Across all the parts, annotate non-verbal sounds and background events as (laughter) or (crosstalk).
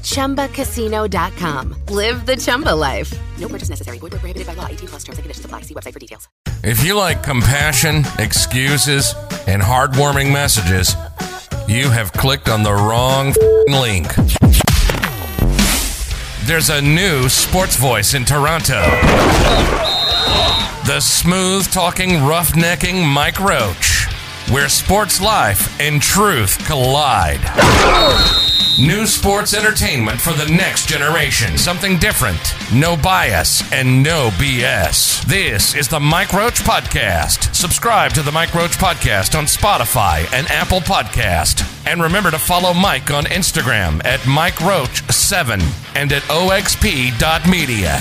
ChumbaCasino.com. Live the Chumba life. No purchase necessary. Void where prohibited by law. 18 plus terms and conditions apply. See website for details. If you like compassion, excuses, and heartwarming messages, you have clicked on the wrong f***ing link. There's a new sports voice in Toronto. The smooth talking, roughnecking Mike Roach, where sports life and truth collide. New sports entertainment for the next generation. Something different, no bias, and no BS. This is the Mike Roach Podcast. Subscribe to the Mike Roach Podcast on Spotify and Apple Podcast. And remember to follow Mike on Instagram at Mike Roach7 and at oxp.media.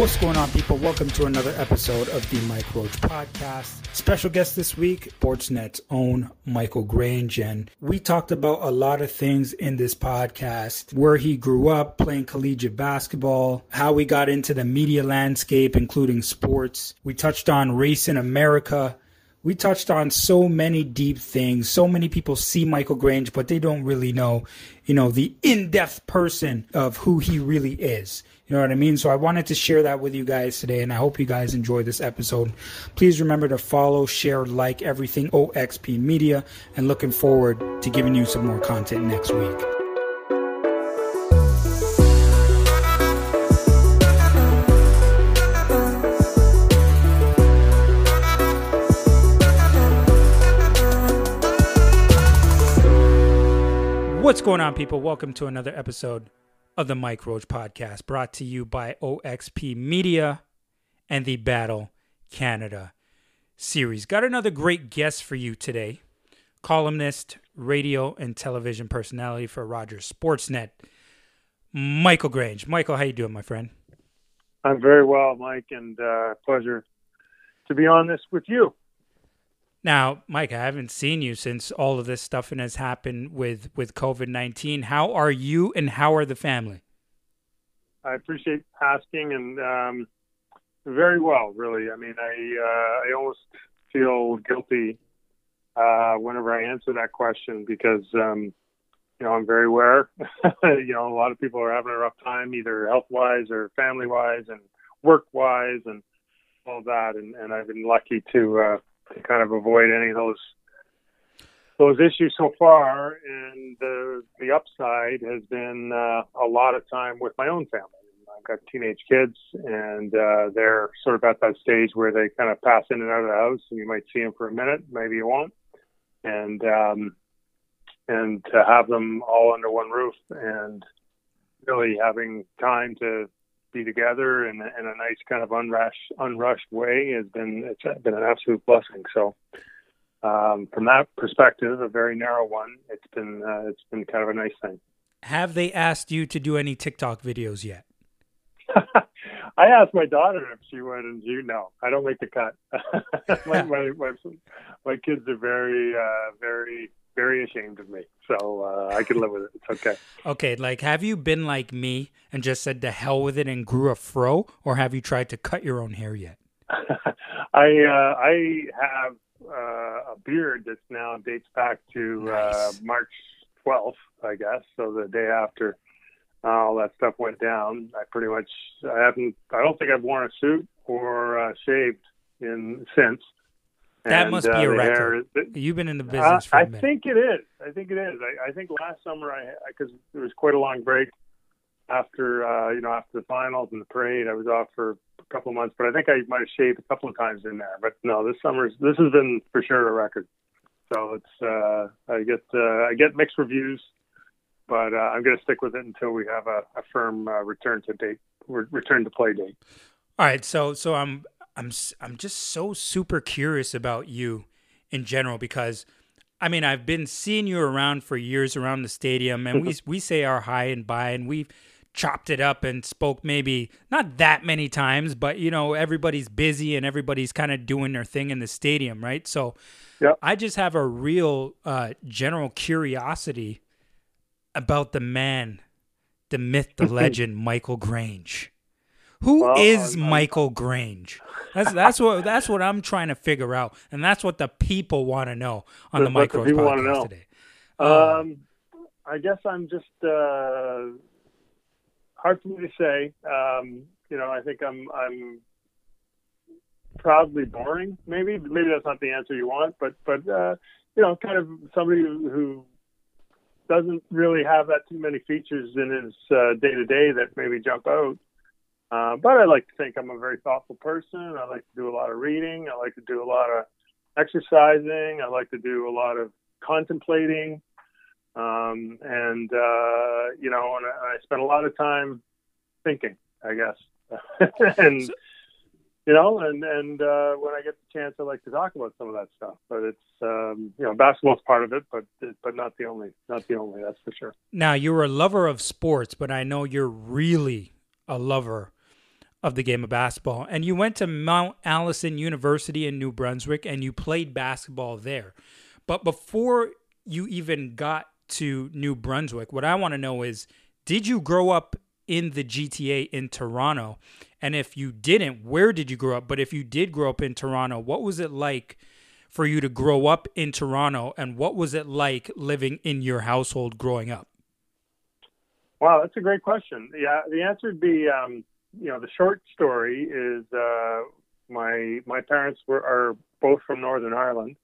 What's going on, people? Welcome to another episode of the Mike Roach Podcast. Special guest this week, Sportsnet's own Michael Grange. And we talked about a lot of things in this podcast where he grew up playing collegiate basketball, how we got into the media landscape, including sports. We touched on race in America. We touched on so many deep things. So many people see Michael Grange, but they don't really know, you know, the in depth person of who he really is. You know what I mean? So I wanted to share that with you guys today, and I hope you guys enjoy this episode. Please remember to follow, share, like everything OXP Media, and looking forward to giving you some more content next week. What's going on, people? Welcome to another episode of the Mike Roach Podcast, brought to you by OXP Media and the Battle Canada series. Got another great guest for you today. Columnist, radio, and television personality for Rogers Sportsnet, Michael Grange. Michael, how you doing, my friend? I'm very well, Mike, and uh, pleasure to be on this with you. Now, Mike, I haven't seen you since all of this stuff has happened with with COVID nineteen. How are you, and how are the family? I appreciate asking, and um, very well, really. I mean, I uh, I almost feel guilty uh, whenever I answer that question because um, you know I'm very aware. (laughs) you know, a lot of people are having a rough time, either health wise or family wise, and work wise, and all that. And, and I've been lucky to uh, to kind of avoid any of those those issues so far. And the the upside has been uh, a lot of time with my own family. I've got teenage kids, and uh, they're sort of at that stage where they kind of pass in and out of the house, and you might see them for a minute, maybe you won't, and um, and to have them all under one roof and really having time to be together in, in a nice kind of unrushed unrushed way has been it's been an absolute blessing. So um, from that perspective, a very narrow one, it's been uh, it's been kind of a nice thing. Have they asked you to do any TikTok videos yet? (laughs) I asked my daughter if she would, and you know, I don't make the cut. (laughs) my, my, my, my kids are very, uh, very, very ashamed of me, so uh, I can live with it. It's okay. Okay, like, have you been like me and just said to hell with it and grew a fro, or have you tried to cut your own hair yet? (laughs) I uh, I have uh, a beard that's now dates back to uh, Nice. March 12th, I guess. So the day after all that stuff went down, I pretty much I haven't. I don't think I've worn a suit or uh, shaved in since. That And, must uh, be a record. You've been in the uh, business for a I minute. I think it is. I think it is. I, I think last summer I because there was quite a long break after uh, you know after the finals and the parade. I was off for a couple of months, but I think I might have shaved a couple of times in there. But no, this summer's this has been for sure a record. So it's uh, I get uh, I get mixed reviews, but uh, I'm going to stick with it until we have a, a firm uh, return to date, re- return to play date. All right, so so I'm I'm I'm just so super curious about you in general because I mean I've been seeing you around for years around the stadium, and we we say our hi and bye, and we've chopped it up and spoke maybe not that many times, but you know everybody's busy and everybody's kind of doing their thing in the stadium, right? So Yep. I just have a real uh, general curiosity about the man, the myth, the (laughs) legend, Michael Grange. Who is Michael Grange? That's that's what that's what I'm trying to figure out, and that's what the people want to know on the That's the Mike Roach podcast know. today. Uh, Um, I guess I'm just uh, hard for me to say. Um, you know, I think I'm I'm proudly boring. Maybe maybe that's not the answer you want, but but uh, you know, kind of somebody who, who doesn't really have that too many features in his day to day that maybe jump out. Uh, but I like to think I'm a very thoughtful person. I like to do a lot of reading. I like to do a lot of exercising. I like to do a lot of contemplating. Um, and, uh, you know, and I, I spend a lot of time thinking, I guess. (laughs) and, you know, and, and, uh, when I get the chance, I like to talk about some of that stuff, but it's, um, you know, basketball's part of it, but, but not the only, not the only, that's for sure. Now you're a lover of sports, but I know you're really a lover of the game of basketball. And you went to Mount Allison University in New Brunswick and you played basketball there. But before you even got to New Brunswick, what I want to know is did you grow up in the GTA in Toronto? And if you didn't, where did you grow up? But if you did grow up in Toronto, what was it like for you to grow up in Toronto? And what was it like living in your household growing up? Wow, that's a great question. Yeah, the answer would be, um, you know, the short story is uh, my my parents were are both from Northern Ireland,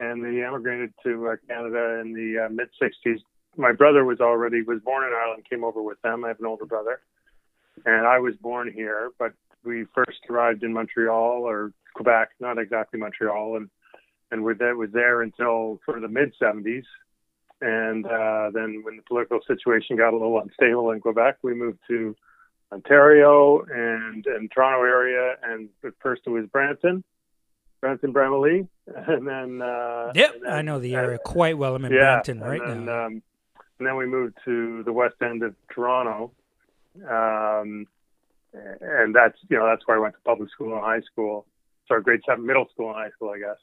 and they emigrated to uh, Canada in the uh, mid '60s. My brother was already was born in Ireland, came over with them. I have an older brother, and I was born here, but we first arrived in Montreal or Quebec, not exactly Montreal, and and we that was there until sort of the mid '70s. And uh, then when the political situation got a little unstable in Quebec, we moved to Ontario and, and Toronto area. And at first it was Brampton, Brampton, Bramalea. (laughs) And then. Uh, Yep, and then- I know the area quite well. I'm in yeah, Brampton and right then, now. Um, and then we moved to the west end of Toronto. Um, and that's, you know, that's where I went to public school and high school. Sorry, grade seven, middle school and high school, I guess.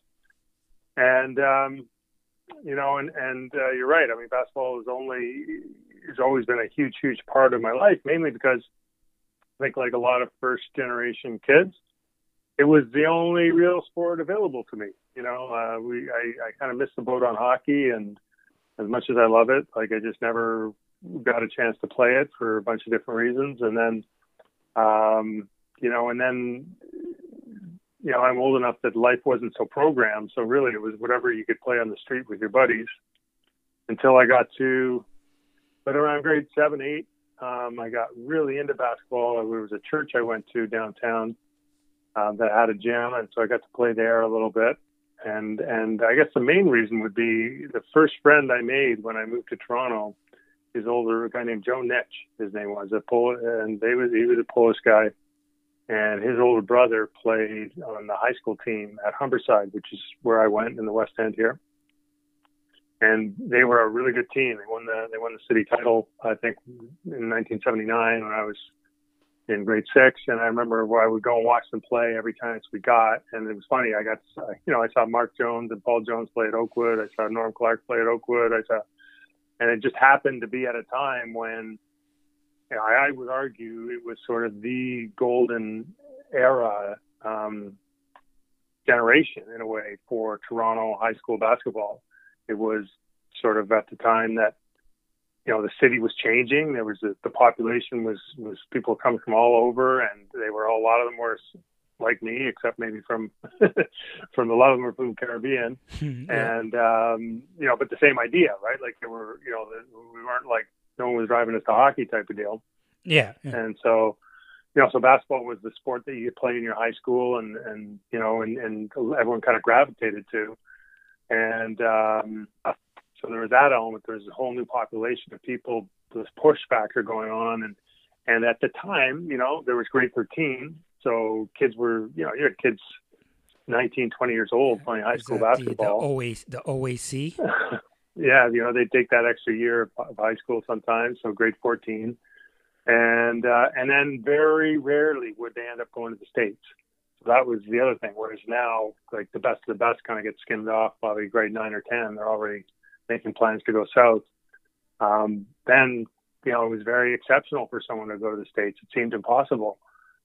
And, um, you know, and, and uh, you're right. I mean, basketball is only, has always been a huge, huge part of my life, mainly because I think like a lot of first generation kids, it was the only real sport available to me. You know, uh, we, I, I kind of missed the boat on hockey and, as much as I love it, like I just never got a chance to play it for a bunch of different reasons. And then, um, you know, and then, you know, I'm old enough that life wasn't so programmed. So really it was whatever you could play on the street with your buddies until I got to, but around grade seven, eight, um, I got really into basketball. There was a church I went to downtown um, that had a gym. And so I got to play there a little bit and and I guess the main reason would be the first friend I made when I moved to Toronto is older a guy named Joe Nitch. His name was a Pol and they was he was a Polish guy, and his older brother played on the high school team at Humberside, which is where I went in the West End here. And they were a really good team. They won the they won the city title I think in 1979 when I was in grade six, and I remember where I would go and watch them play every chance we got. And it was funny. I got, you know, I saw Mark Jones and Paul Jones play at Oakwood. I saw Norm Clark play at Oakwood. I saw, and it just happened to be at a time when, you know, I, I would argue it was sort of the golden era um, generation in a way for Toronto high school basketball. It was sort of at the time that you know the city was changing. There was a, the population was was people coming from all over and they were all, a lot of them were like me except maybe from (laughs) from a lot of them were from the caribbean. (laughs) Yeah. and um you know but the same idea right? Like there were you know we weren't like no one was driving us to hockey type of deal. Yeah, yeah. and so you know, so basketball was the sport that you could play in your high school, and and you know, and and everyone kind of gravitated to, and um, so there was that element. There's a whole new population of people. This push factor going on, and and at the time, you know, there was grade 13, so kids were, you know, you had kids 19, 20 years old playing high school basketball. The, the, OAC? (laughs) yeah, you know, they take that extra year of high school sometimes, so grade 14. And uh, and then very rarely would they end up going to the States. That was the other thing. Whereas now, like the best of the best kind of get skimmed off by grade nine or 10. They're already making plans to go south. Um, then, you know, it was very exceptional for someone to go to the States. It seemed impossible.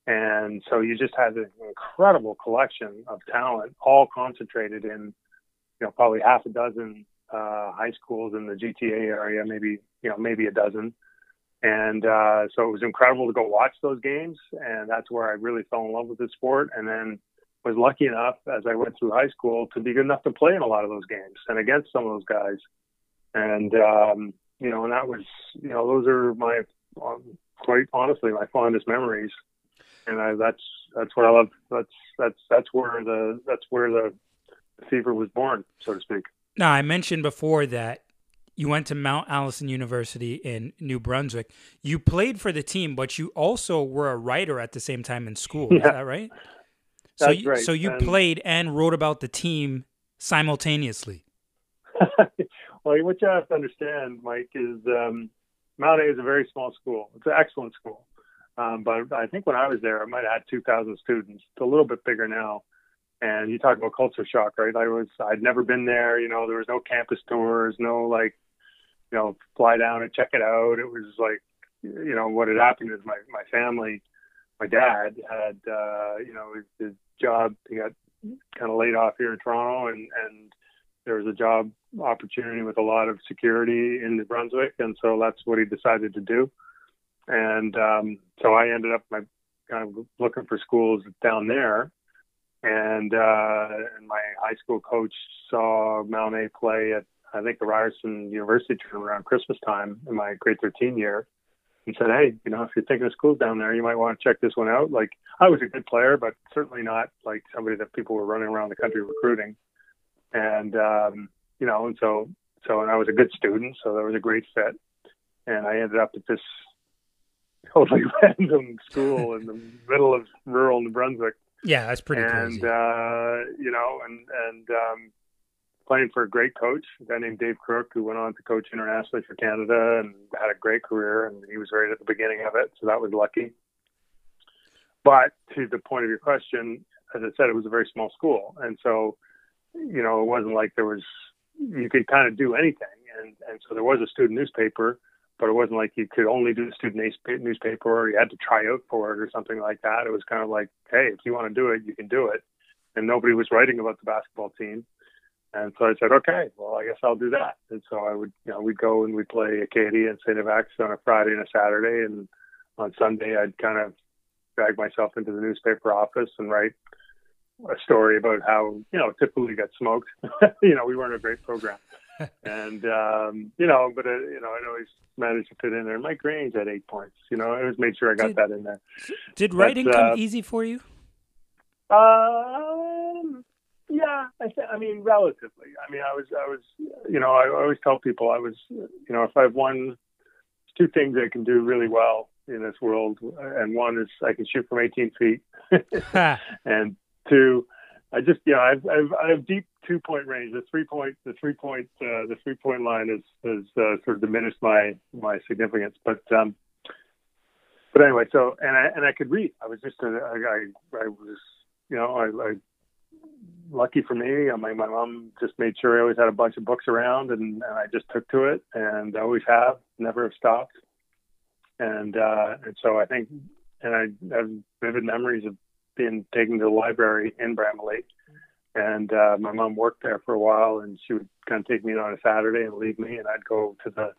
And so you just had an incredible collection of talent, all concentrated in, you know, probably half a dozen uh, high schools in the GTA area, maybe, you know, maybe a dozen. And uh, so it was incredible to go watch those games. And that's where I really fell in love with the sport. And then was lucky enough as I went through high school to be good enough to play in a lot of those games and against some of those guys. And, um, you know, and that was, you know, those are my, um, quite honestly, my fondest memories and I, that's that's what I love. That's that's that's where the that's where the fever was born, so to speak. Now I mentioned before that you went to Mount Allison University in New Brunswick. You played for the team, but you also were a writer at the same time in school. Yeah. Is that right? So you, right. so you and, played and wrote about the team simultaneously. (laughs) well, what you have to understand, Mike, is um, Mount A is a very small school. It's an excellent school. Um, but I think when I was there, I might have had 2,000 students. It's a little bit bigger now. And you talk about culture shock, right? I was, I'd never been there. You know, there was no campus tours, no like, you know, fly down and check it out. It was like, you know, what had happened is my, my family, my dad had, uh, you know, his, his job, he got kind of laid off here in Toronto and, and there was a job opportunity with a lot of security in New Brunswick. And so that's what he decided to do and um, so I ended up my kind of looking for schools down there. And, uh, and my high school coach saw Mount A play at I think the Ryerson University tournament around Christmas time in my grade 13 year, and said, "Hey, you know, if you're thinking of schools down there, you might want to check this one out." Like I was a good player, but certainly not like somebody that people were running around the country recruiting. And um, you know, and so so and I was a good student, so that was a great fit. And I ended up at this totally (laughs) random school in the middle of rural New Brunswick. Yeah, that's pretty and, crazy. uh, you know, and and um, playing for a great coach, a guy named Dave Crook, who went on to coach internationally for Canada and had a great career, and he was right at the beginning of it, so that was lucky. But to the point of your question, as I said, it was a very small school, and so you know, it wasn't like there was you could kind of do anything, and and so there was a student newspaper but it wasn't like you could only do the student newspaper or you had to try out for it or something like that. It was kind of like, hey, if you want to do it, you can do it. And nobody was writing about the basketball team. And so I said, okay, well, I guess I'll do that. And so I would, you know, we'd go and we'd play Acadia and St. FX on a Friday and a Saturday. And on Sunday, I'd kind of drag myself into the newspaper office and write a story about how, you know, typically got smoked. (laughs) you know, we weren't a great program. (laughs) and um, you know, but uh, you know, I always managed to fit in there. Mike Grange had eight points. You know, I always made sure I got did, that in there. Did writing but, uh, come easy for you? Um, yeah, I, th- I mean, relatively. I mean, I was, I was, you know, I always tell people I was, you know, if I've one, two things I can do really well in this world, and one is I can shoot from 18 feet, (laughs) (laughs) and two, I just, you know, I've, I've, I have deep two point range. The three point, the three point, uh, the three point line has has uh, sort of diminished my my significance. But um, but anyway, so and I and I could read. I was just a, I, I I was you know I, I lucky for me. My my mom just made sure I always had a bunch of books around, and, and I just took to it, and I always have, never have stopped. And uh, and so I think, and I have vivid memories of being taken to the library in Bramalea and uh, my mom worked there for a while, and she would kind of take me on a Saturday and leave me, and I'd go to the,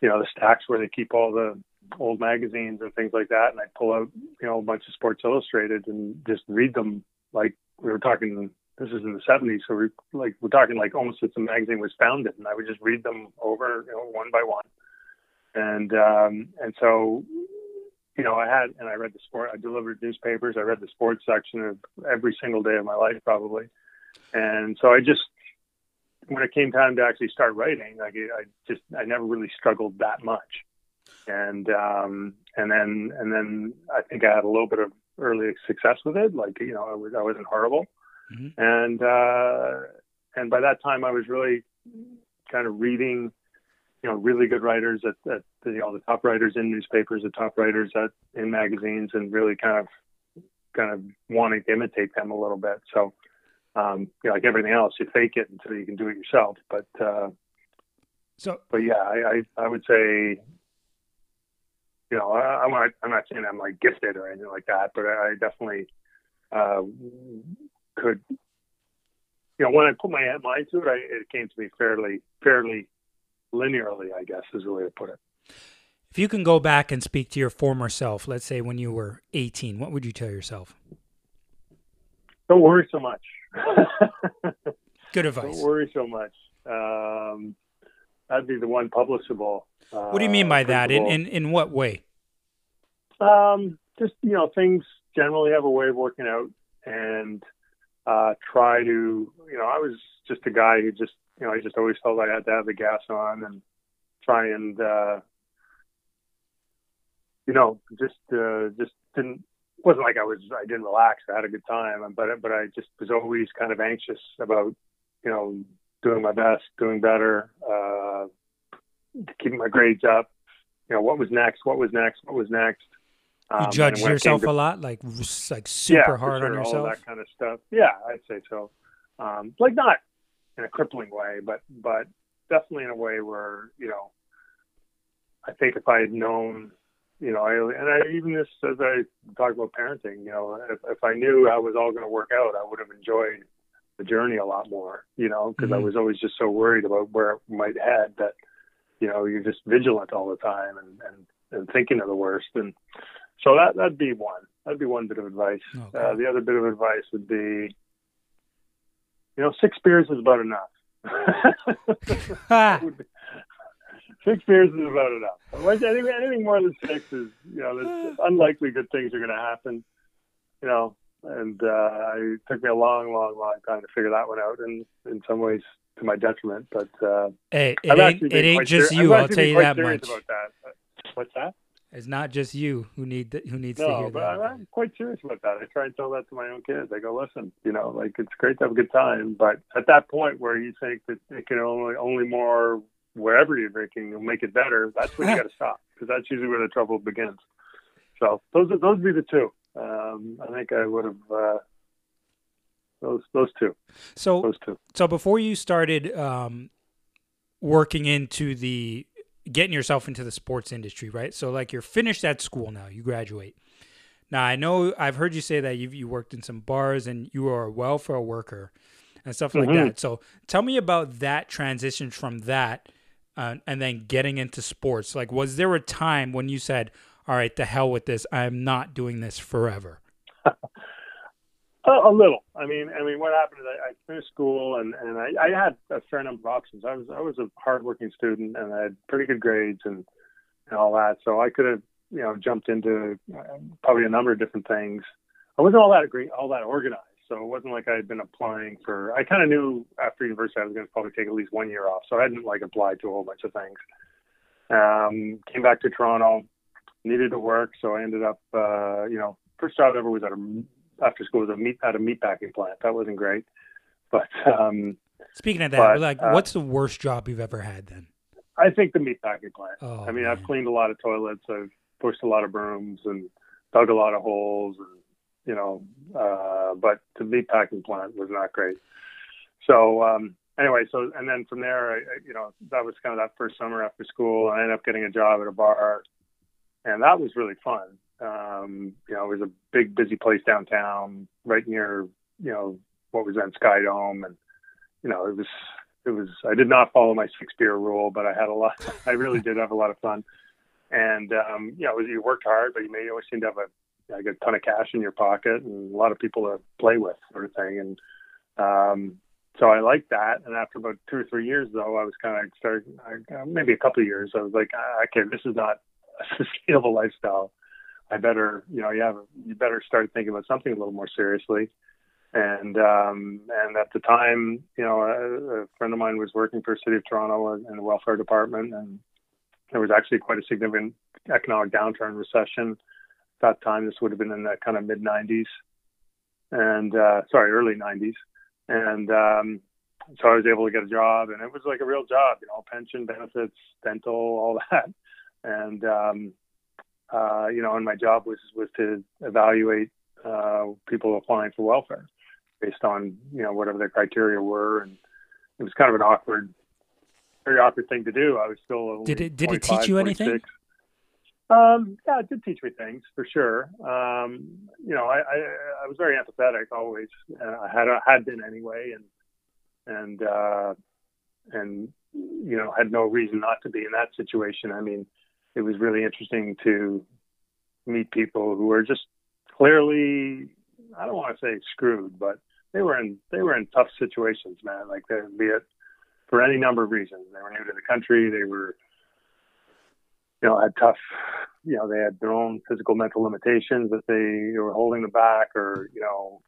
you know, the stacks where they keep all the old magazines and things like that, and I'd pull out, you know, a bunch of Sports Illustrated and just read them. Like we were talking, this is in the '70s, so we like we're talking like almost since the magazine was founded, and I would just read them over, you know, one by one, and um, and so you know, I had, and I read the sport, I delivered newspapers, I read the sports section of every single day of my life, probably. And so I just, when it came time to actually start writing, like I just, I never really struggled that much. And, um, and then, and then I think I had a little bit of early success with it. Like, you know, I was, I wasn't horrible. Mm-hmm. And, uh, and by that time I was really kind of reading, you know, really good writers at, at the, you know, the top writers in newspapers, the top writers at in magazines, and really kind of kind of wanting to imitate them a little bit. So, um, you know, like everything else, you fake it until you can do it yourself. But uh, so, but yeah, I, I, I would say, you know, I, I'm not I'm not saying I'm like gifted or anything like that, but I definitely uh, could. You know, when I put my mind to it, I, it came to me fairly fairly linearly, I guess is the way to put it. If you can go back and speak to your former self, let's say when you were 18, what would you tell yourself? Don't worry so much. Good (laughs) advice. Don't worry so much. Um, that'd be the one publishable. Uh, what do you mean by that? In, in in what way? Um, just you know, things generally have a way of working out, and uh, try to you know, I was just a guy who just you know, I just always felt I had to have the gas on and try and, uh, you know, just, uh, just didn't, wasn't like I was, I didn't relax. I had a good time, but, but I just was always kind of anxious about, you know, doing my best, doing better, uh, keeping my grades up. You know, what was next? What was next? What was next? Um, you judge yourself to, a lot, like like super yeah, hard sure, on yourself. All that kind of stuff. Yeah, I'd say so. Um, like not in a crippling way, but but definitely in a way where you know, I think if I had known, you know, I and I even this as I talk about parenting, you know, if, if I knew how it was all going to work out, I would have enjoyed the journey a lot more, you know, because mm-hmm. I was always just so worried about where it might head that, you know, you're just vigilant all the time and and and thinking of the worst and. So that that'd be one. That'd be one bit of advice. Okay. Uh, the other bit of advice would be, you know, six beers is about enough. (laughs) six beers is about enough. Anything, anything more than six is, you know, (sighs) unlikely good things are going to happen. You know, and uh, it took me a long, long, long time to figure that one out, and in some ways to my detriment. But uh, hey, it ain't, it ain't just you. I'll tell you that much. About that. What's that? It's not just you who need who needs no, to hear but that. I'm quite serious about that. I try and tell that to my own kids. I go, listen, you know, like it's great to have a good time, but at that point where you think that it can only only more wherever you're drinking will make it better, that's when you got to (laughs) stop because that's usually where the trouble begins. So those are, those would be the two. Um, I think I would have uh, those those two. So those two. So before you started um, working into the getting yourself into the sports industry, right? So like you're finished at school now, you graduate. Now I know I've heard you say that you you worked in some bars and you are a welfare worker and stuff like mm-hmm. that. So tell me about that transition from that uh, and then getting into sports. Like, was there a time when you said, "All right, the hell with this. I'm not doing this forever." (laughs) A, little. I mean, I mean, what happened is I, I finished school and and I, I had a fair number of options. I was I was a hardworking student and I had pretty good grades and and all that. So I could have you know jumped into uh, probably a number of different things. I wasn't all that agree all that organized. So it wasn't like I had been applying for. I kind of knew after university I was going to probably take at least one year off, so I hadn't like applied to a whole bunch of things. Um, came back to Toronto, needed to work, so I ended up, uh, you know, first job ever was at a after school was a meat at a meat packing plant. That wasn't great, but um, speaking of that, but, like, uh, what's the worst job you've ever had then? I think the meat packing plant. Oh, I mean, man. I've cleaned a lot of toilets, I've pushed a lot of brooms, and dug a lot of holes, and you know, uh, but the meat packing plant was not great. So um, anyway, so and then from there, I, you know, that was kind of that first summer after school. I ended up getting a job at a bar, and that was really fun. Um, you know, it was a big, busy place downtown, right near, you know, what was then SkyDome, and you know, it was, it was. I did not follow my six beer rule, but I had a lot. (laughs) I really did have a lot of fun, and um, you know, it was, you worked hard, but you may always seem to have a like a ton of cash in your pocket and a lot of people to play with, sort of thing. And um, so I liked that. And after about two or three years, though, I was kind of starting, maybe a couple of years, I was like, ah, okay, this is not a (laughs) sustainable lifestyle. I better, you know, you have, you better start thinking about something a little more seriously. And um, and at the time, you know, a, a friend of mine was working for City of Toronto in the welfare department, and there was actually quite a significant economic downturn, recession. At that time, this would have been in the kind of mid 90s, and uh, sorry, early 90s, and um, so I was able to get a job, and it was like a real job, you know, pension benefits, dental, all that, and um, uh, you know, and my job was was to evaluate uh, people applying for welfare based on you know whatever their criteria were, and it was kind of an awkward, very awkward thing to do. I was still did it did it teach you 26. anything? Um, yeah, it did teach me things for sure. Um, you know, I, I, I was very empathetic always. I had I had been anyway, and and uh, and you know had no reason not to be in that situation. I mean, it was really interesting to meet people who were just clearly I don't want to say screwed, but they were in they were in tough situations, man. Like they, be it for any number of reasons. They were new to the country. They were you know had tough you know they had their own physical mental limitations that they were holding them back or you know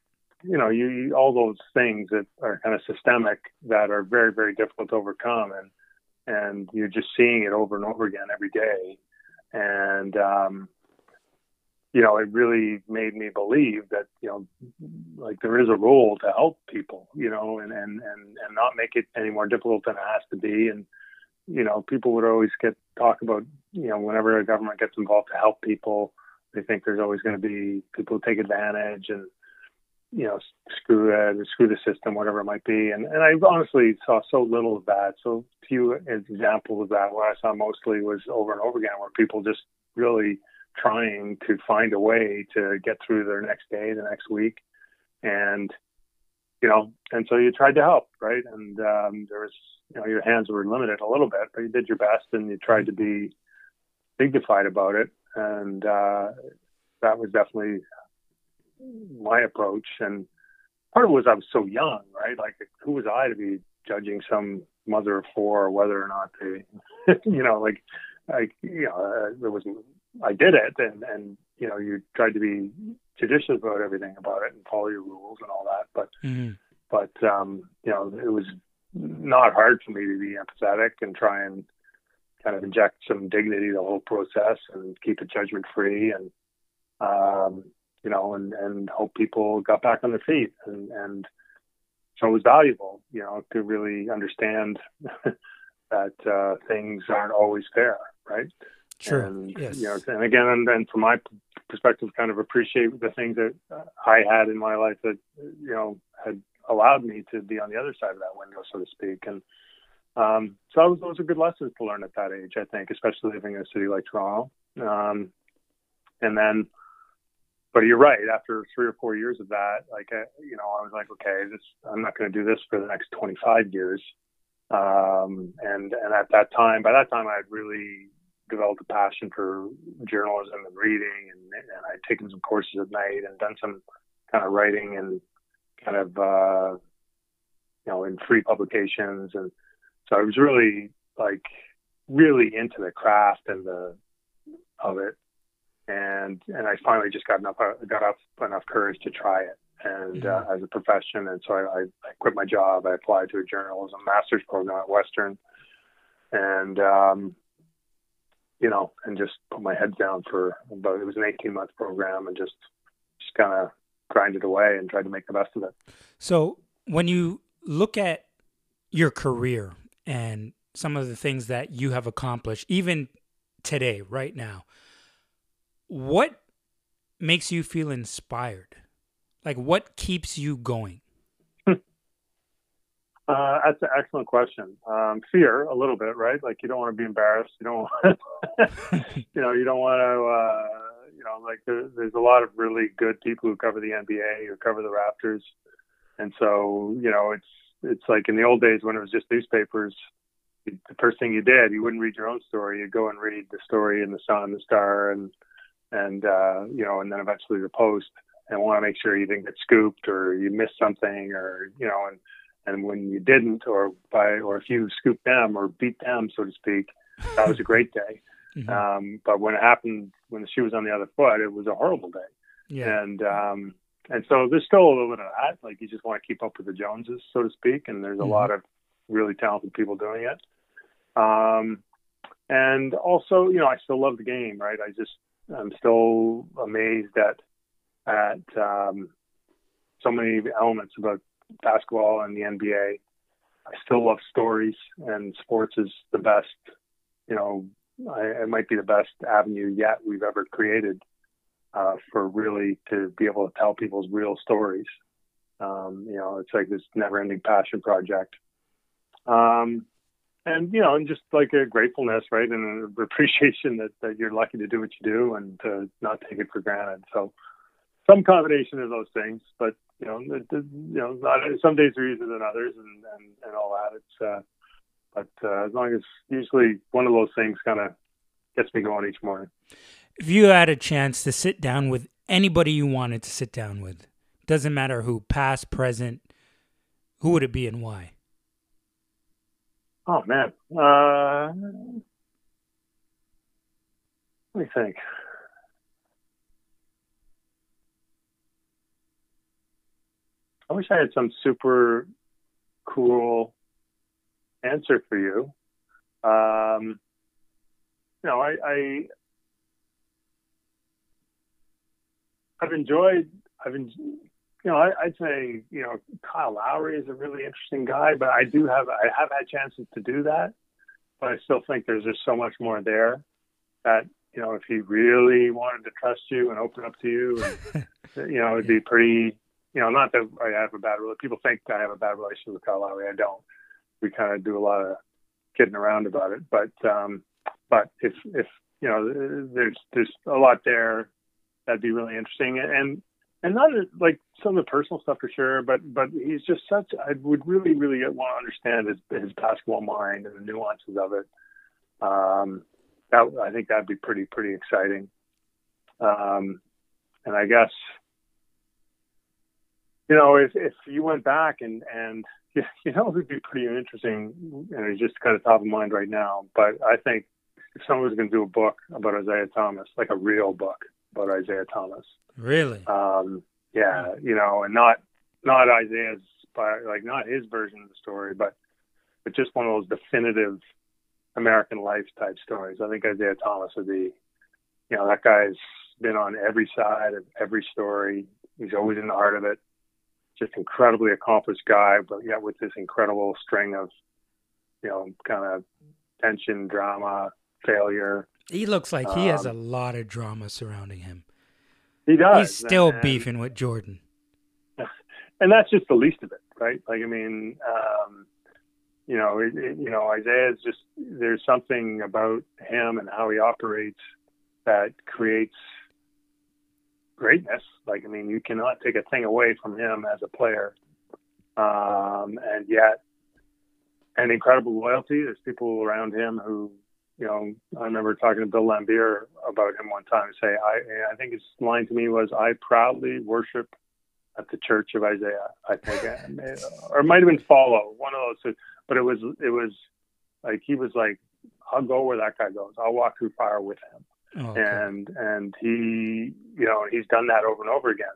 you know, you all those things that are kind of systemic that are very, very difficult to overcome, and and you're just seeing it over and over again every day, and um, you know, it really made me believe that you know, like there is a role to help people, you know, and and and and not make it any more difficult than it has to be, and you know, people would always get talk about, you know, whenever a government gets involved to help people, they think there's always going to be people who take advantage and you know, screw uh, screw the system, whatever it might be. And and I honestly saw so little of that. So few examples of that. What I saw mostly was over and over again, where people just really trying to find a way to get through their next day, the next week, and you know, and so you tried to help, right? And um, there was, you know, your hands were limited a little bit, but you did your best and you tried to be dignified about it. And uh, that was definitely my approach. And part of it was I was so young, right? Like, who was I to be judging some mother of four whether or not they, (laughs) you know, like, like you know, uh, there was I did it, and and you know, you tried to be judicious about everything about it and follow your rules and all that. But mm-hmm. but um, you know, it was not hard for me to be empathetic and try and kind of inject some dignity to the whole process and keep it judgment free and um, you know, and, and hope people got back on their feet. And, and so it was valuable, you know, to really understand (laughs) that uh, things aren't always fair, right? Sure. And, yes. you know, and again, and then from my perspective, kind of appreciate the things that I had in my life that, you know, had allowed me to be on the other side of that window, so to speak. And um, so was, those are good lessons to learn at that age, I think, especially living in a city like Toronto. Um, and then, but you're right. After three or four years of that, like I, you know, I was like, okay, this I'm not going to do this for the next 25 years. Um, and and at that time, by that time, I had really developed a passion for journalism and reading, and, and I'd taken some courses at night and done some kind of writing and kind of uh, you know in free publications, and so I was really like really into the craft and the of it and and I finally just got enough got up enough courage to try it. And mm-hmm. uh, as a profession and so I, I, quit my job. I applied to a journalism master's program at Western. And um, you know and just put my head down for about it was an 18 month program and just just kind of grinded away and tried to make the best of it. So when you look at your career and some of the things that you have accomplished even today right now what makes you feel inspired? Like, what keeps you going? (laughs) Uh, that's an excellent question. Um, fear, a little bit, right? Like you don't want to be embarrassed. You don't, (laughs) want, you know, you don't want to, uh, you know, like there, there's a lot of really good people who cover the NBA, who cover the Raptors, and so you know, it's it's like in the old days when it was just newspapers. The first thing you did, you wouldn't read your own story. You'd go and read the story in the Sun, and the Star, and and uh, you know, and then eventually the post, and want to make sure you didn't get scooped or you missed something, or you know, and and when you didn't, or by or if you scooped them or beat them, so to speak, that was a great day. (laughs) Mm-hmm. Um, but when it happened, when the shoe was on the other foot, it was a horrible day. Yeah. And um, and so there's still a little bit of that. Like you just want to keep up with the Joneses, so to speak. And there's a mm-hmm. lot of really talented people doing it. Um, and also, you know, I still love the game, right? I just I'm still amazed at at um, so many elements about basketball and the NBA. I still love stories, and sports is the best. You know, I, it might be the best avenue yet we've ever created uh, for really to be able to tell people's real stories. Um, you know, it's like this never-ending passion project. Um, and you know, and just like a gratefulness, right, and an (laughs) appreciation that that you're lucky to do what you do and to not take it for granted. So, some combination of those things, but you know, the, you know, not, some days are easier than others, and and, and all that. It's uh, but uh, as long as usually one of those things kind of gets me going each morning. If you had a chance to sit down with anybody you wanted to sit down with, doesn't matter who, past, present, who would it be and why? Oh man, uh, let me think. I wish I had some super cool answer for you. Um, you know, I, I I've enjoyed. I've been, you know, I, would say you know Kyle Lowry is a really interesting guy, but I do have I have had chances to do that, but I still think there's just so much more there that you know if he really wanted to trust you and open up to you, and, (laughs) you know, it'd be pretty. You know, not that I have a bad relationship. People think I have a bad relationship with Kyle Lowry. I don't. We kind of do a lot of kidding around about it, but um, but if if you know, there's there's a lot there that'd be really interesting, and and not like some of the personal stuff for sure, but but he's just such. I would really really want to understand his his basketball mind and the nuances of it. Um, that I think that'd be pretty pretty exciting. Um, and I guess you know if if you went back and and (laughs) you know it would be pretty interesting, and it's just kind of top of mind right now. But I think if someone was going to do a book about Isiah Thomas, like a real book about Isiah Thomas. Really? Um, yeah, you know, and not not Isiah's, like not his version of the story, but but just one of those definitive American life type stories. I think Isiah Thomas would be, you know, that guy's been on every side of every story. He's always in the heart of it. Just incredibly accomplished guy, but yet with this incredible string of, you know, kind of tension, drama, failure. He looks like he has a um, lot of drama surrounding him. He does. He's still and, beefing with Jordan. (laughs) And that's just the least of it, right? Like, I mean, um, you know, it, it, you know, Isiah's just there's something about him and how he operates that creates greatness. Like, I mean, you cannot take a thing away from him as a player, um, and yet, an incredible loyalty. There's people around him who you know, I remember talking to Bill Laimbeer about him one time. Say, I, I think his line to me was, "I proudly worship at the Church of Isiah." I think, or it might have been follow one of those. But it was, it was like he was like, "I'll go where that guy goes. I'll walk through fire with him." Oh, okay. And and he, you know, he's done that over and over again.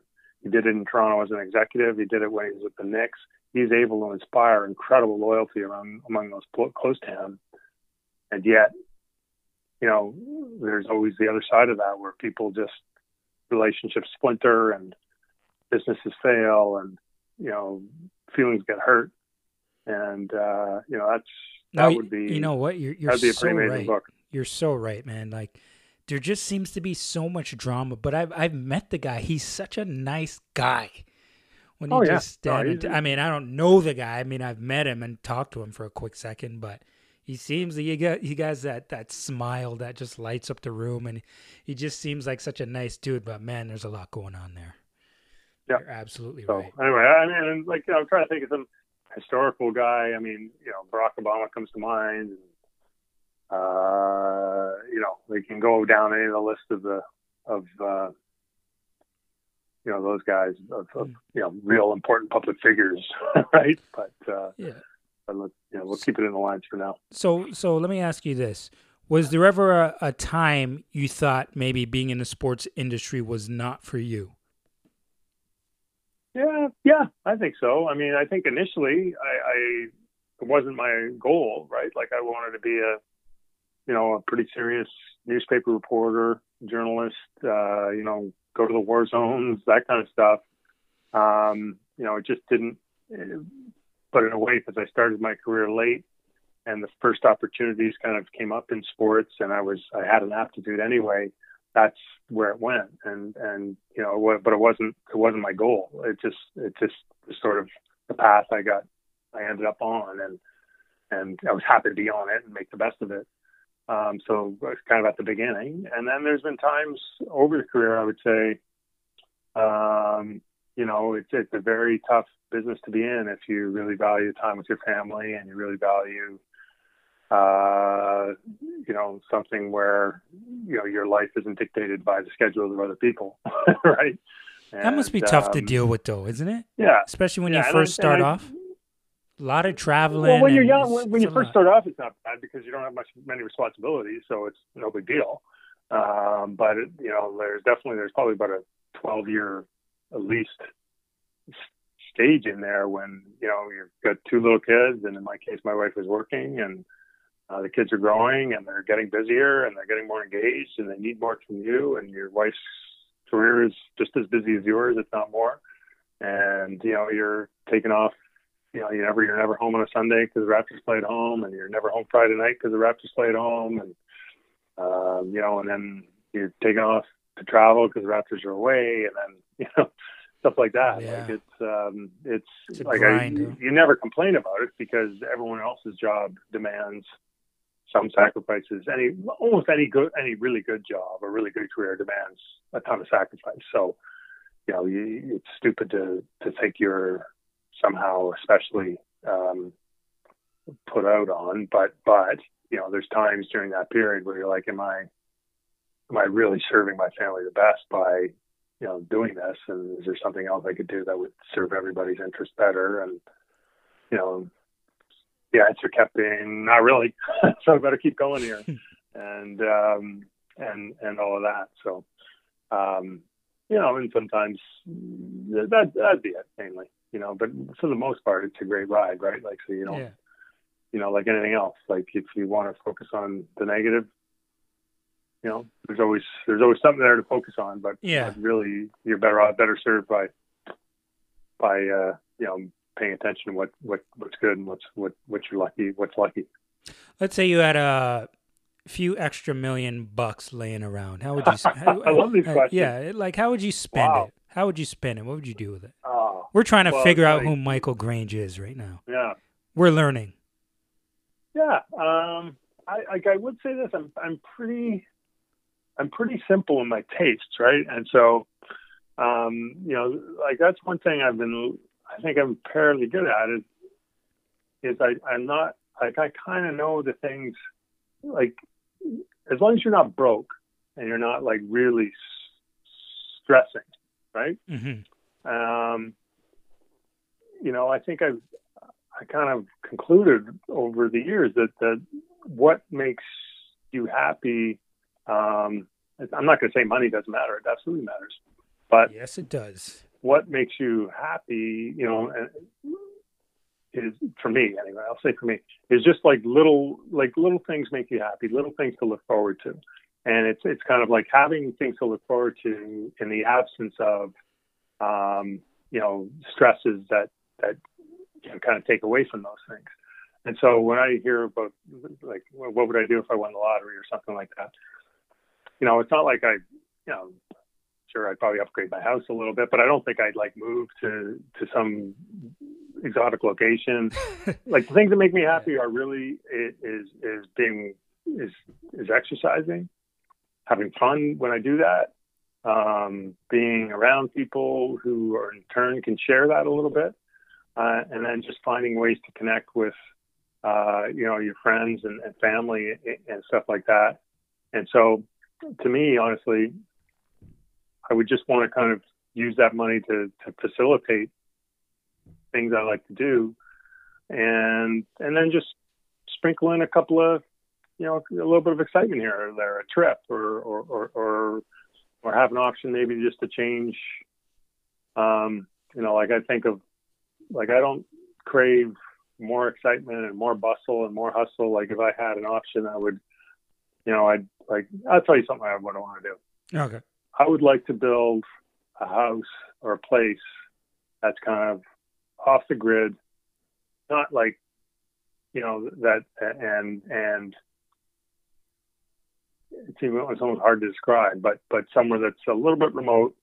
He did it in Toronto as an executive. He did it when he was with the Knicks. He's able to inspire incredible loyalty among among those close to him, and yet you know, there's always the other side of that where people just relationships splinter and businesses fail and you know feelings get hurt. And uh you know that's that would be you know what? You're you're so right. book. you're so right man. Like there just seems to be so much drama but i've i've met the guy. He's such a nice guy. When he oh, just yeah. stand no, I mean I don't know the guy. I mean I've met him and talked to him for a quick second but he seems he got he has that that smile that just lights up the room, and he just seems like such a nice dude. But man, there's a lot going on there. Yeah, You're absolutely so, right. Anyway, I mean, like you know, I'm trying to think of some historical guy. I mean, you know, Barack Obama comes to mind. And, uh, you know, we can go down any of the list of the of uh, you know those guys of, of, hmm. you know real important public figures, (laughs) right? But uh, yeah, but let's know we'll keep it in the lines for now. So so let me ask you this: Was there ever a, a time you thought maybe being in the sports industry was not for you? Yeah, yeah, I think so. I mean, I think initially I, I it wasn't my goal, right? Like I wanted to be a, you know, a pretty serious newspaper reporter, journalist, uh, you know, go to the war zones, that kind of stuff. Um, you know, it just didn't. But in a way, because I started my career late, and the first opportunities kind of came up in sports, and I was I had an aptitude anyway. That's where it went, and and you know, but it wasn't it wasn't my goal. It just it just was sort of the path I got I ended up on, and and I was happy to be on it and make the best of it. Um, so it's kind of at the beginning, and then there's been times over the career I would say, um, you know, it's it's a very tough business to be in if you really value time with your family and you really value uh, you know, something where, you know, your life isn't dictated by the schedules of other people, (laughs) right? And, that must be tough um, to deal with, though, isn't it? Yeah. Especially when yeah, you first I, start I, off. A lot of traveling. Well, when you're young, when, when you first lot. start off, it's not bad because you don't have much many responsibilities, so it's no big deal. Um, but it, you know, there's definitely there's probably about a 12 year at least stage in there when you know you've got two little kids, and in my case, my wife was working, and uh, the kids are growing and they're getting busier and they're getting more engaged and they need more from you and your wife's career is just as busy as yours if not more. And you know you're taking off you know you never you're never home on a sunday because the raptors play at home and you're never home friday night because the raptors play at home and um, you know and then you're taking off to travel because the raptors are away and then (laughs) you know stuff like that yeah. like it's um it's, it's like I, you never complain about it because everyone else's job demands some sacrifices. Any almost any good, any really good job, a really good career demands a ton of sacrifice. So, you know, you, it's stupid to to think you're somehow especially um, put out on. But but you know, there's times during that period where you're like, am I am I really serving my family the best by you know doing this? And is there something else I could do that would serve everybody's interest better? And you know, the answer kept being not really. (laughs) so I better keep going here, (laughs) and um, and and all of that. So, um, you know, and sometimes that that'd be it mainly, you know. But for the most part, it's a great ride, right? Like so, you know, yeah. you know, like anything else. Like if you want to focus on the negative, you know, there's always there's always something there to focus on. But yeah, really, you're better off better served by by uh, you know paying attention to what, what what's good and what's what what you're lucky what's lucky. Let's say you had a few extra million bucks laying around. How would you? (laughs) How, I love these uh, questions. Yeah, like how would you spend wow. it? How would you spend it? What would you do with it? Uh, We're trying to well, figure out who Michael Grange is right now. Yeah, we're learning. Yeah, um, I, I, I would say this. I'm I'm pretty I'm pretty simple in my tastes, right? And so, um, you know, like that's one thing I've been I think I'm fairly good at it. Is I I'm not like I kind of know the things like as long as you're not broke and you're not like really s- stressing, right? Mm-hmm. Um, you know, I think I've I kind of concluded over the years that that what makes you happy. Um, I'm not going to say money doesn't matter; it absolutely matters. But yes, it does what makes you happy, you know, is for me anyway. I'll say for me is just like little like little things make you happy, little things to look forward to, and it's it's kind of like having things to look forward to in the absence of, um, you know, stresses that that can kind of take away from those things. And so when I hear about like what would I do if I won the lottery or something like that, you know, it's not like I, you know, sure I'd probably upgrade my house a little bit, but I don't think I'd like move to to some exotic location. (laughs) like the things that make me happy are really is is being is is exercising, having fun when I do that, um, being around people who are in turn can share that a little bit, uh, and then just finding ways to connect with uh, you know your friends and, and family and, and stuff like that. And so, to me, honestly, I would just want to kind of use that money to, to facilitate things I like to do, and and then just sprinkle in a couple of you know a little bit of excitement here or there, a trip or or or or, or have an option maybe just to change. Um, you know, like I think of like I don't crave more excitement and more bustle and more hustle. Like if I had an option, I would, you know, I'd like I'll tell you something I would want to do. Okay. I would like to build a house or a place that's kind of off the grid, not like, you know, that and and it's even it's almost hard to describe, but but somewhere that's a little bit remote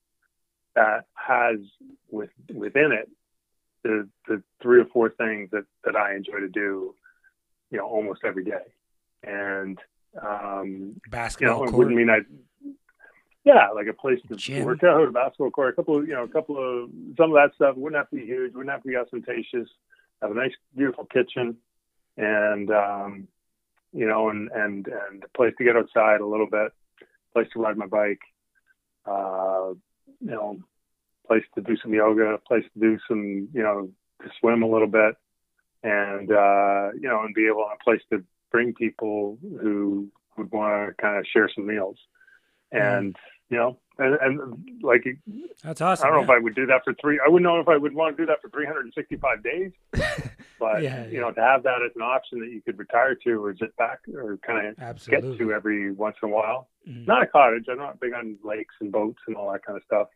that has with within it the the three or four things that that I enjoy to do, you know, almost every day, and um, basketball. You know, it court. wouldn't mean I. Yeah, like a place to Gym. work out, a basketball court, a couple of you know, a couple of some of that stuff. Wouldn't have to be huge. Wouldn't have to be ostentatious. Have a nice, beautiful kitchen, and um, you know, and and and a place to get outside a little bit, place to ride my bike, uh, you know, place to do some yoga, place to do some, you know, to swim a little bit, and uh, you know, and be able a place to bring people who would want to kind of share some meals, and you know, and, and like That's awesome. I don't know yeah. if I would do that for three. I wouldn't know if I would want to do that for 365 days. (laughs) But Yeah, you know, to have that as an option that you could retire to or just back or kind of get to every once in a while. Mhm. Not a cottage. I'm not big on lakes and boats and all that kind of stuff.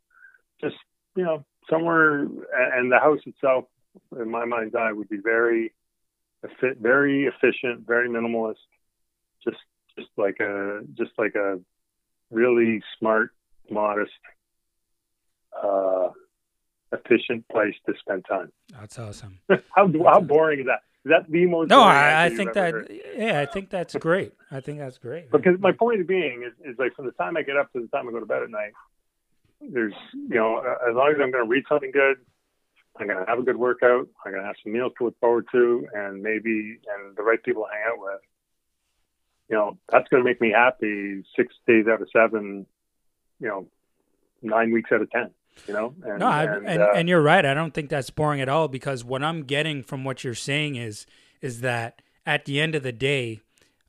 Just you know, somewhere. And the house itself, in my mind's eye, would be very, very efficient, very minimalist. Just just like a just like a really smart, modest, uh, efficient place to spend time. That's awesome. (laughs) how how boring is that? Is that the most? No, I, I think that heard? yeah, I think that's great. I think that's great. because my point being is, is like from the time I get up to the time I go to bed at night, there's you know as long as I'm going to read something good, I'm going to have a good workout, I'm going to have some meals to look forward to, and maybe and the right people to hang out with. You know that's going to make me happy six days out of seven, you know, nine weeks out of ten. You know, and no, I, and, and, uh, and you're right. I don't think that's boring at all because what I'm getting from what you're saying is is that at the end of the day,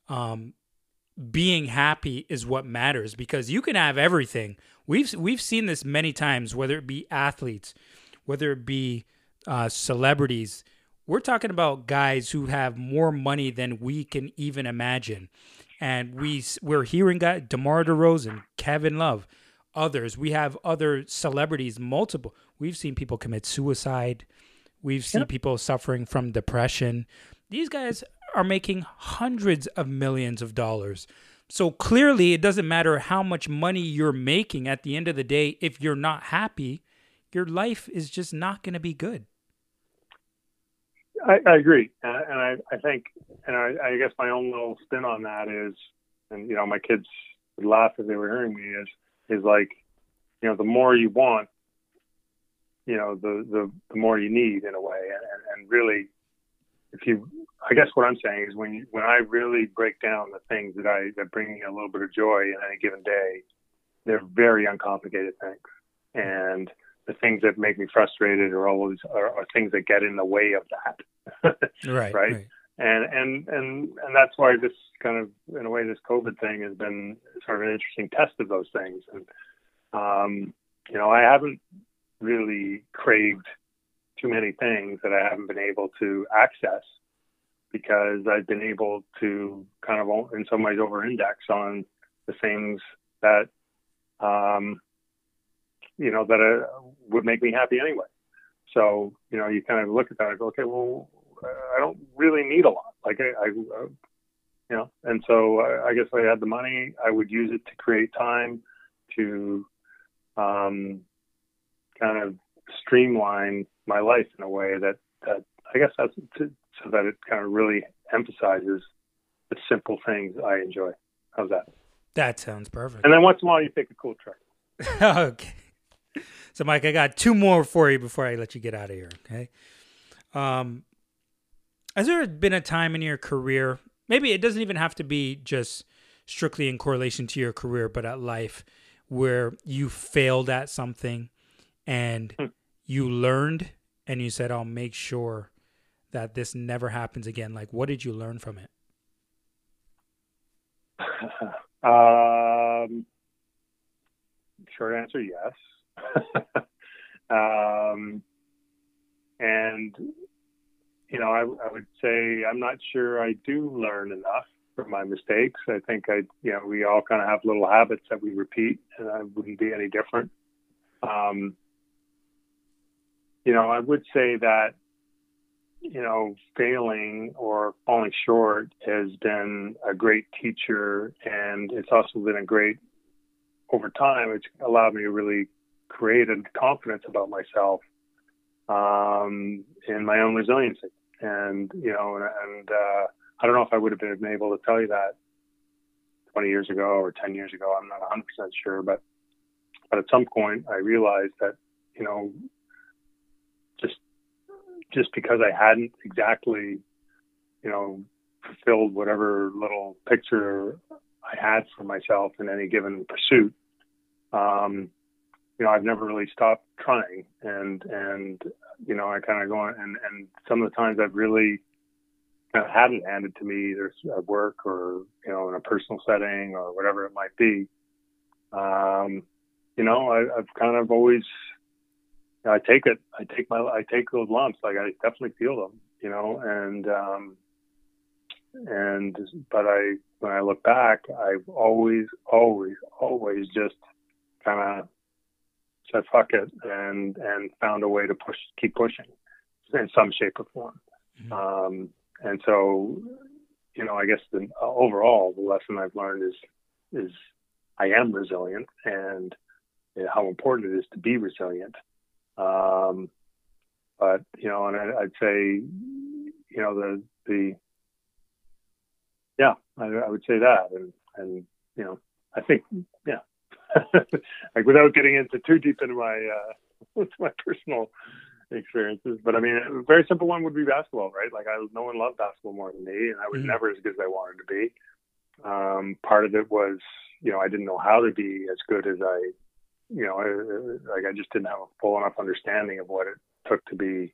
um, being happy is what matters because you can have everything. We've we've seen this many times, whether it be athletes, whether it be uh, celebrities. We're talking about guys who have more money than we can even imagine, and we we're hearing guys DeMar DeRozan, Kevin Love, others. We have other celebrities, multiple. We've seen people commit suicide. We've seen people suffering from depression. These guys are making hundreds of millions of dollars. So clearly, it doesn't matter how much money you're making at the end of the day. If you're not happy, your life is just not going to be good. I, I agree, and, and I, I think, and I, I guess my own little spin on that is, and you know, my kids would laugh if they were hearing me is, is like, you know, the more you want, you know, the the, the more you need in a way, and, and really, if you, I guess what I'm saying is when you, when I really break down the things that I that bring me a little bit of joy in any given day, they're very uncomplicated things, and the things that make me frustrated are always are, are things that get in the way of that. (laughs) Right. Right. and and and and that's why this kind of in a way this COVID thing has been sort of an interesting test of those things. And um, you know, I haven't really craved too many things that I haven't been able to access because I've been able to kind of in some ways over index on the things that um, you know that uh, would make me happy anyway. So you know, you kind of look at that and go, okay, well, I don't really need a lot. Like I, I uh, you know, and so I, I guess if I had the money, I would use it to create time to um, kind of streamline my life in a way that that I guess that's to, so that it kind of really emphasizes the simple things I enjoy. How's that? That sounds perfect. And then once in a while, you take a cool trip. (laughs) okay. So, Mike, I got two more for you before I let you get out of here. Okay. Um, has there been a time in your career? Maybe it doesn't even have to be just strictly in correlation to your career, but at life, where you failed at something and you learned, and you said, "I'll make sure that this never happens again." Like, what did you learn from it? (laughs) um, short answer, yes. (laughs) um, and you know, I, I would say I'm not sure I do learn enough from my mistakes. I think I, you know, we all kind of have little habits that we repeat, and I wouldn't be any different. Um, you know, I would say that, you know, failing or falling short has been a great teacher, and it's also been a great, over time, it's allowed me to really create a confidence about myself um, and my own resiliency. And, you know, and, uh, I don't know if I would have been able to tell you that 20 years ago or 10 years ago. I'm not 100% sure, but but at some point I realized that you know just just because I hadn't exactly you know fulfilled whatever little picture I had for myself in any given pursuit, um, you know I've never really stopped trying, and and you know I kind of go on and and some of the times I've really kind of had it handed to me either at work or you know in a personal setting or whatever it might be. Um, you know, I, I've kind of always I take it. I take my I take those lumps. Like I definitely feel them. You know, and um, and but I when I look back, I've always always always just kind of said fuck it and and found a way to push keep pushing in some shape or form. Mm-hmm. Um, and so, you know, I guess the overall the lesson I've learned is is I am resilient and how important it is to be resilient. Um, but you know, and I, would say, you know, the the yeah, I, I would say that, and and you know, I think yeah, (laughs) like without getting into too deep into my uh, (laughs) my personal experiences. But I mean, a very simple one would be basketball, right? Like I, no one loved basketball more than me, and I was mm-hmm. never as good as I wanted to be. Um, part of it was, you know, I didn't know how to be as good as I, you know, I, like I just didn't have a full enough understanding of what it took to be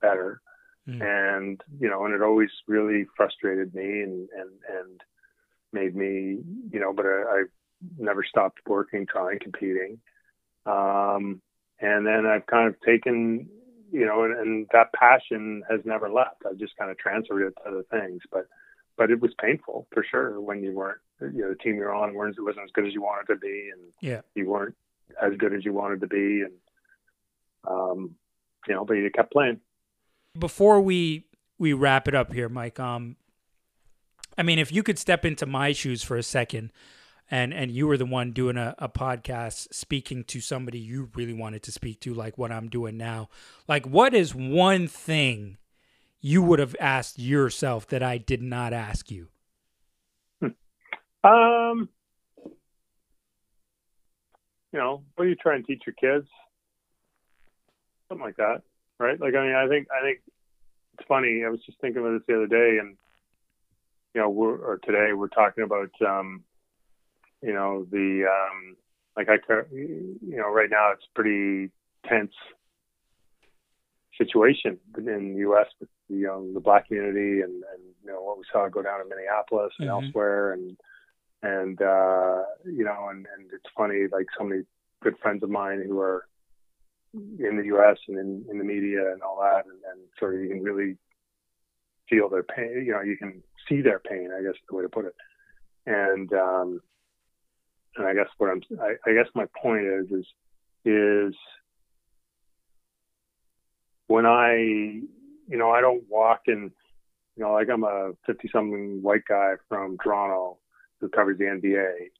better. Mm-hmm. And you know, and it always really frustrated me and and and made me, you know, but I, I never stopped working, trying, competing. Um, and then I've kind of taken you know, and, and that passion has never left. I've just kind of transferred it to other things, but but it was painful for sure when you weren't, you know, the team you're on weren't wasn't as good as you wanted to be, and yeah, you weren't as good as you wanted to be, and um, you know, but you kept playing. Before we we wrap it up here, Mike, um, I mean, if you could step into my shoes for a second, and and you were the one doing a, a podcast speaking to somebody you really wanted to speak to like what i'm doing now. Like what is one thing you would have asked yourself that i did not ask you? Um you know what do you try and teach your kids? Something like that right? Like i mean i think i think it's funny. I was just thinking of this the other day and you know we're or today we're talking about um you know the um, like I you know right now it's pretty tense situation in the U.S. with the um, the black community and and you know what we saw go down in Minneapolis and mm-hmm. elsewhere and and uh, you know and and it's funny like so many good friends of mine who are in the U.S. and in, in the media and all that and, and sort of you can really feel their pain you know you can see their pain I guess is the way to put it and um, and I guess what I'm, I, I guess my point is, is, is when I, you know, I don't walk in, you know, like I'm a 50 something white guy from Toronto who covers the NBA.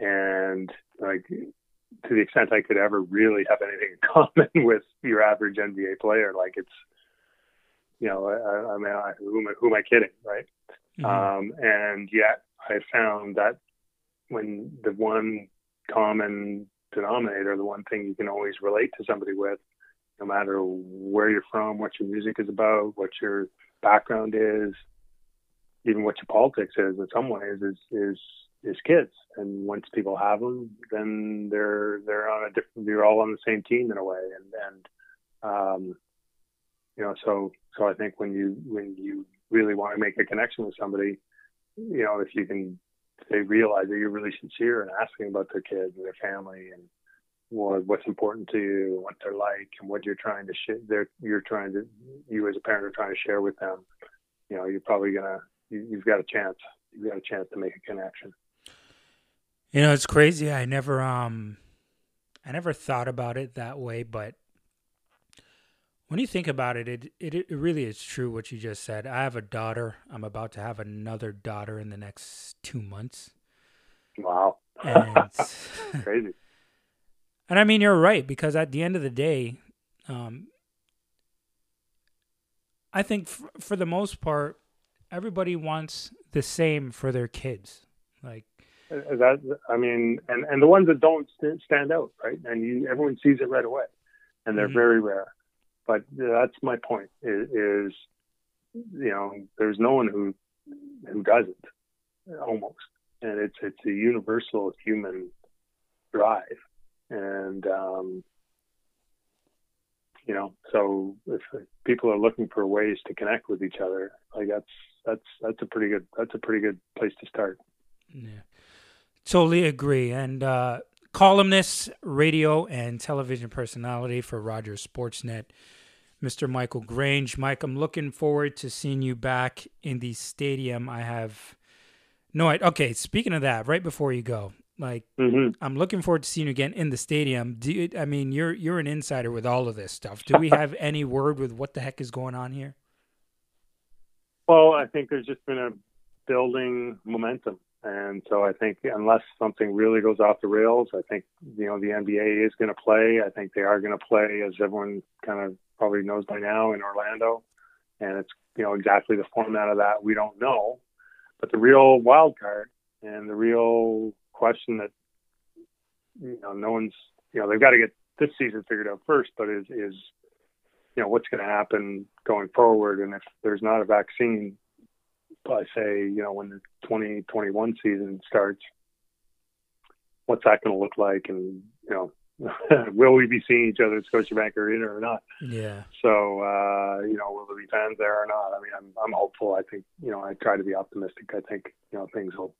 And like, to the extent I could ever really have anything in (laughs) common with your average NBA player, like it's, you know, I, I mean, I, who, am I, who am I kidding, right? Mm-hmm. Um, and yet I found that when the one common denominator, the one thing you can always relate to somebody with, no matter where you're from, what your music is about, what your background is, even what your politics is in some ways is is is kids. And once people have them, then they're they're on a different. You're all on the same team in a way, and and um, you know, so so I think when you when you really want to make a connection with somebody, you know, if you can they realize that you're really sincere and asking about their kids and their family and what, what's important to you, what they're like, and what you're trying to share. They're you're trying to you as a parent are trying to share with them. You know, you're probably gonna you, you've got a chance. You've got a chance to make a connection. You know, it's crazy. I never um I never thought about it that way, but when you think about it, it, it, it really is true what you just said. I have a daughter. I'm about to have another daughter in the next two months. Wow. And, (laughs) Crazy. And I mean, you're right, because at the end of the day, um, I think f- for the most part, everybody wants the same for their kids. Like, Uh, that I mean, and and the ones that don't st- stand out, right? And you, everyone sees it right away, and they're Mhm. very rare. But that's my point. Is, is you know, there's no one who who doesn't almost, and it's it's a universal human drive, and um, you know, so if people are looking for ways to connect with each other, like that's that's that's a pretty good that's a pretty good place to start. Yeah. Totally agree. And uh, columnist, radio, and television personality for Rogers Sportsnet, Mr. Michael Grange. Mike, I'm looking forward to seeing you back in the stadium. I have no idea. Okay, speaking of that, right before you go, like hmm I'm looking forward to seeing you again in the stadium. Do you, I mean you're you're an insider with all of this stuff? Do we have (laughs) any word with what the heck is going on here? Well, I think there's just been a building momentum. And so I think unless something really goes off the rails, I think, you know, the NBA is going to play. I think they are going to play, as everyone kind of probably knows by now, in Orlando. And it's, you know, exactly the format of that we don't know. But the real wild card and the real question that, you know, no one's, you know, they've got to get this season figured out first, but is, is, you know, what's going to happen going forward. And if there's not a vaccine, by say, you know, when the 2021 season starts, what's that going to look like? And, you know, (laughs) will we be seeing each other at Scotiabank Arena or not? Yeah. So, uh, you know, will there be fans there or not? I mean, I'm, I'm hopeful. I think, you know, I try to be optimistic. I think, you know, things will,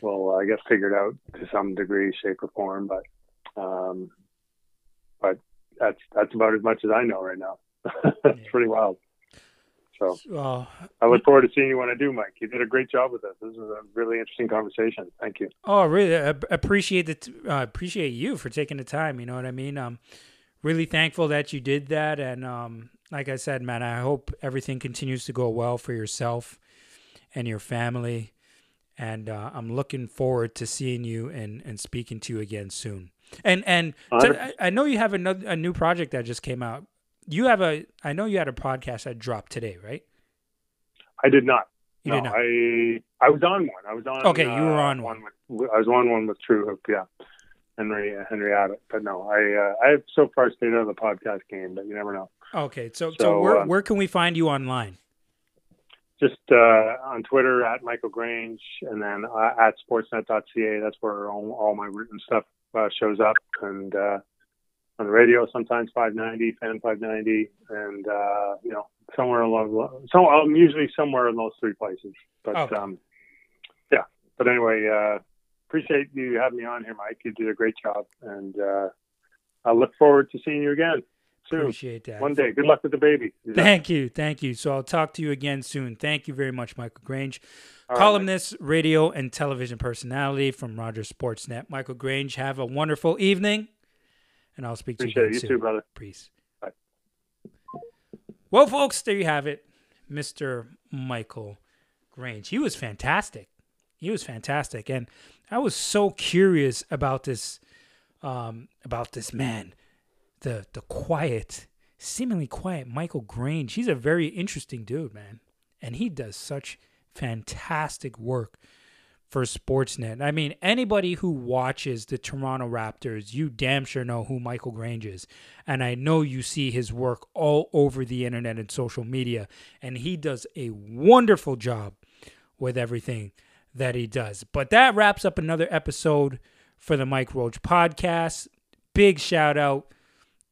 will, I guess, figured out to some degree, shape or form, but, um, but that's, that's about as much as I know right now. (laughs) it's Yeah. pretty wild. So I look forward to seeing you when I do, Mike. You did a great job with this. This is a really interesting conversation. Thank you. Oh, really? I appreciate the t- uh, appreciate you for taking the time. You know what I mean? Um, really thankful that you did that, and um, like I said, man, I hope everything continues to go well for yourself and your family. And uh, I'm looking forward to seeing you and, and speaking to you again soon. And and to, I, I know you have another a new project that just came out. You have a I know you had a podcast that dropped today, right? I did not. You no, did not. I I was on one. I was on. Okay, you were uh, on one. With, I was on one with TrueHoop. Yeah, Henry uh, Henry Abbott. But no, I uh, I have so far stayed out of the podcast game, but you never know. Okay, so so, So, where uh, where can we find you online? Just uh, on Twitter at Michael Grange, and then uh, at Sportsnet.ca. That's where all, all my written stuff uh, shows up, and uh, on the radio sometimes 590, fan 590, and uh, you know somewhere along. So I'm usually somewhere in those three places. But Okay. um, yeah. But anyway, uh, appreciate you having me on here, Mike. You did a great job, and uh, I look forward to seeing you again soon. Appreciate that. One day. Good luck with the baby. (laughs) Thank you, thank you. So I'll talk to you again soon. Thank you very much, Michael Grange, All right, columnist, radio, and television personality from Rogers Sportsnet. Michael Grange, have a wonderful evening, and I'll speak to you it. You soon. too, brother. Peace. Bye. Well, folks, there you have it, Mr. Michael Grange. He was fantastic. He was fantastic, and I was so curious about this, um, about this man, the the quiet, seemingly quiet Michael Grange. He's a very interesting dude, man, and he does such fantastic work for Sportsnet. I mean, anybody who watches the Toronto Raptors, you damn sure know who Michael Grange is. And I know you see his work all over the internet and social media. And he does a wonderful job with everything that he does. But that wraps up another episode for the Mike Roach podcast. Big shout out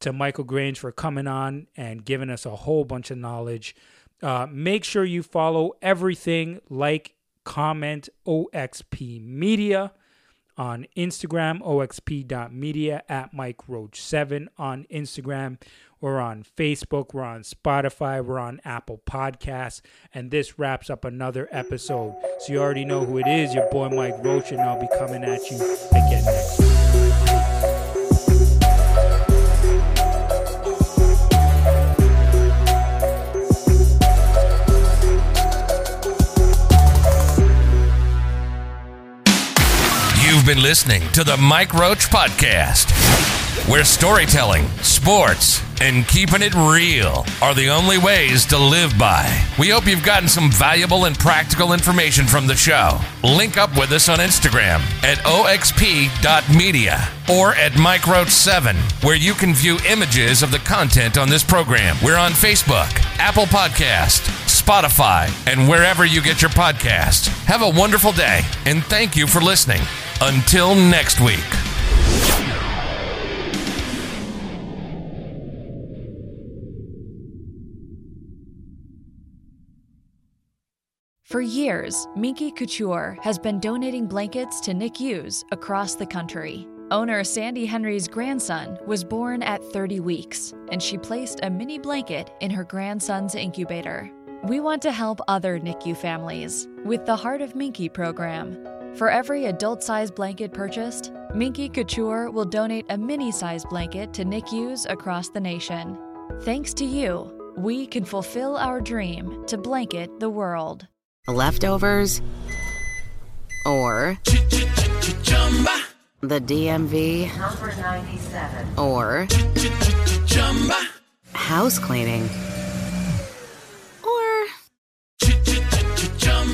to Michael Grange for coming on and giving us a whole bunch of knowledge. Uh, make sure you follow everything, like, comment OXP Media on Instagram, oxp.media at Mike Roach7 on Instagram. We're on Facebook, we're on Spotify, we're on Apple Podcasts, and this wraps up another episode. So you already know who it is, your boy Mike Roach, and I'll be coming at you again next week. Been listening to the Mike Roach Podcast, where storytelling, sports, and keeping it real are the only ways to live by. We hope you've gotten some valuable and practical information from the show. Link up with us on Instagram at oxp.media or at Mike Roach 7, where you can view images of the content on this program. We're on Facebook, Apple Podcast, Spotify, and wherever you get your podcast. Have a wonderful day, and thank you for listening. Until next week. For years, Minky Couture has been donating blankets to NICUs across the country. Owner Sandy Henry's grandson was born at 30 weeks, and she placed a mini blanket in her grandson's incubator. We want to help other NICU families with the Heart of Minky program. For every adult sized blanket purchased, Minky Couture will donate a mini sized blanket to NICUs across the nation. Thanks to you, we can fulfill our dream to blanket the world. Leftovers? Or the DMV? Number 97. Or house cleaning?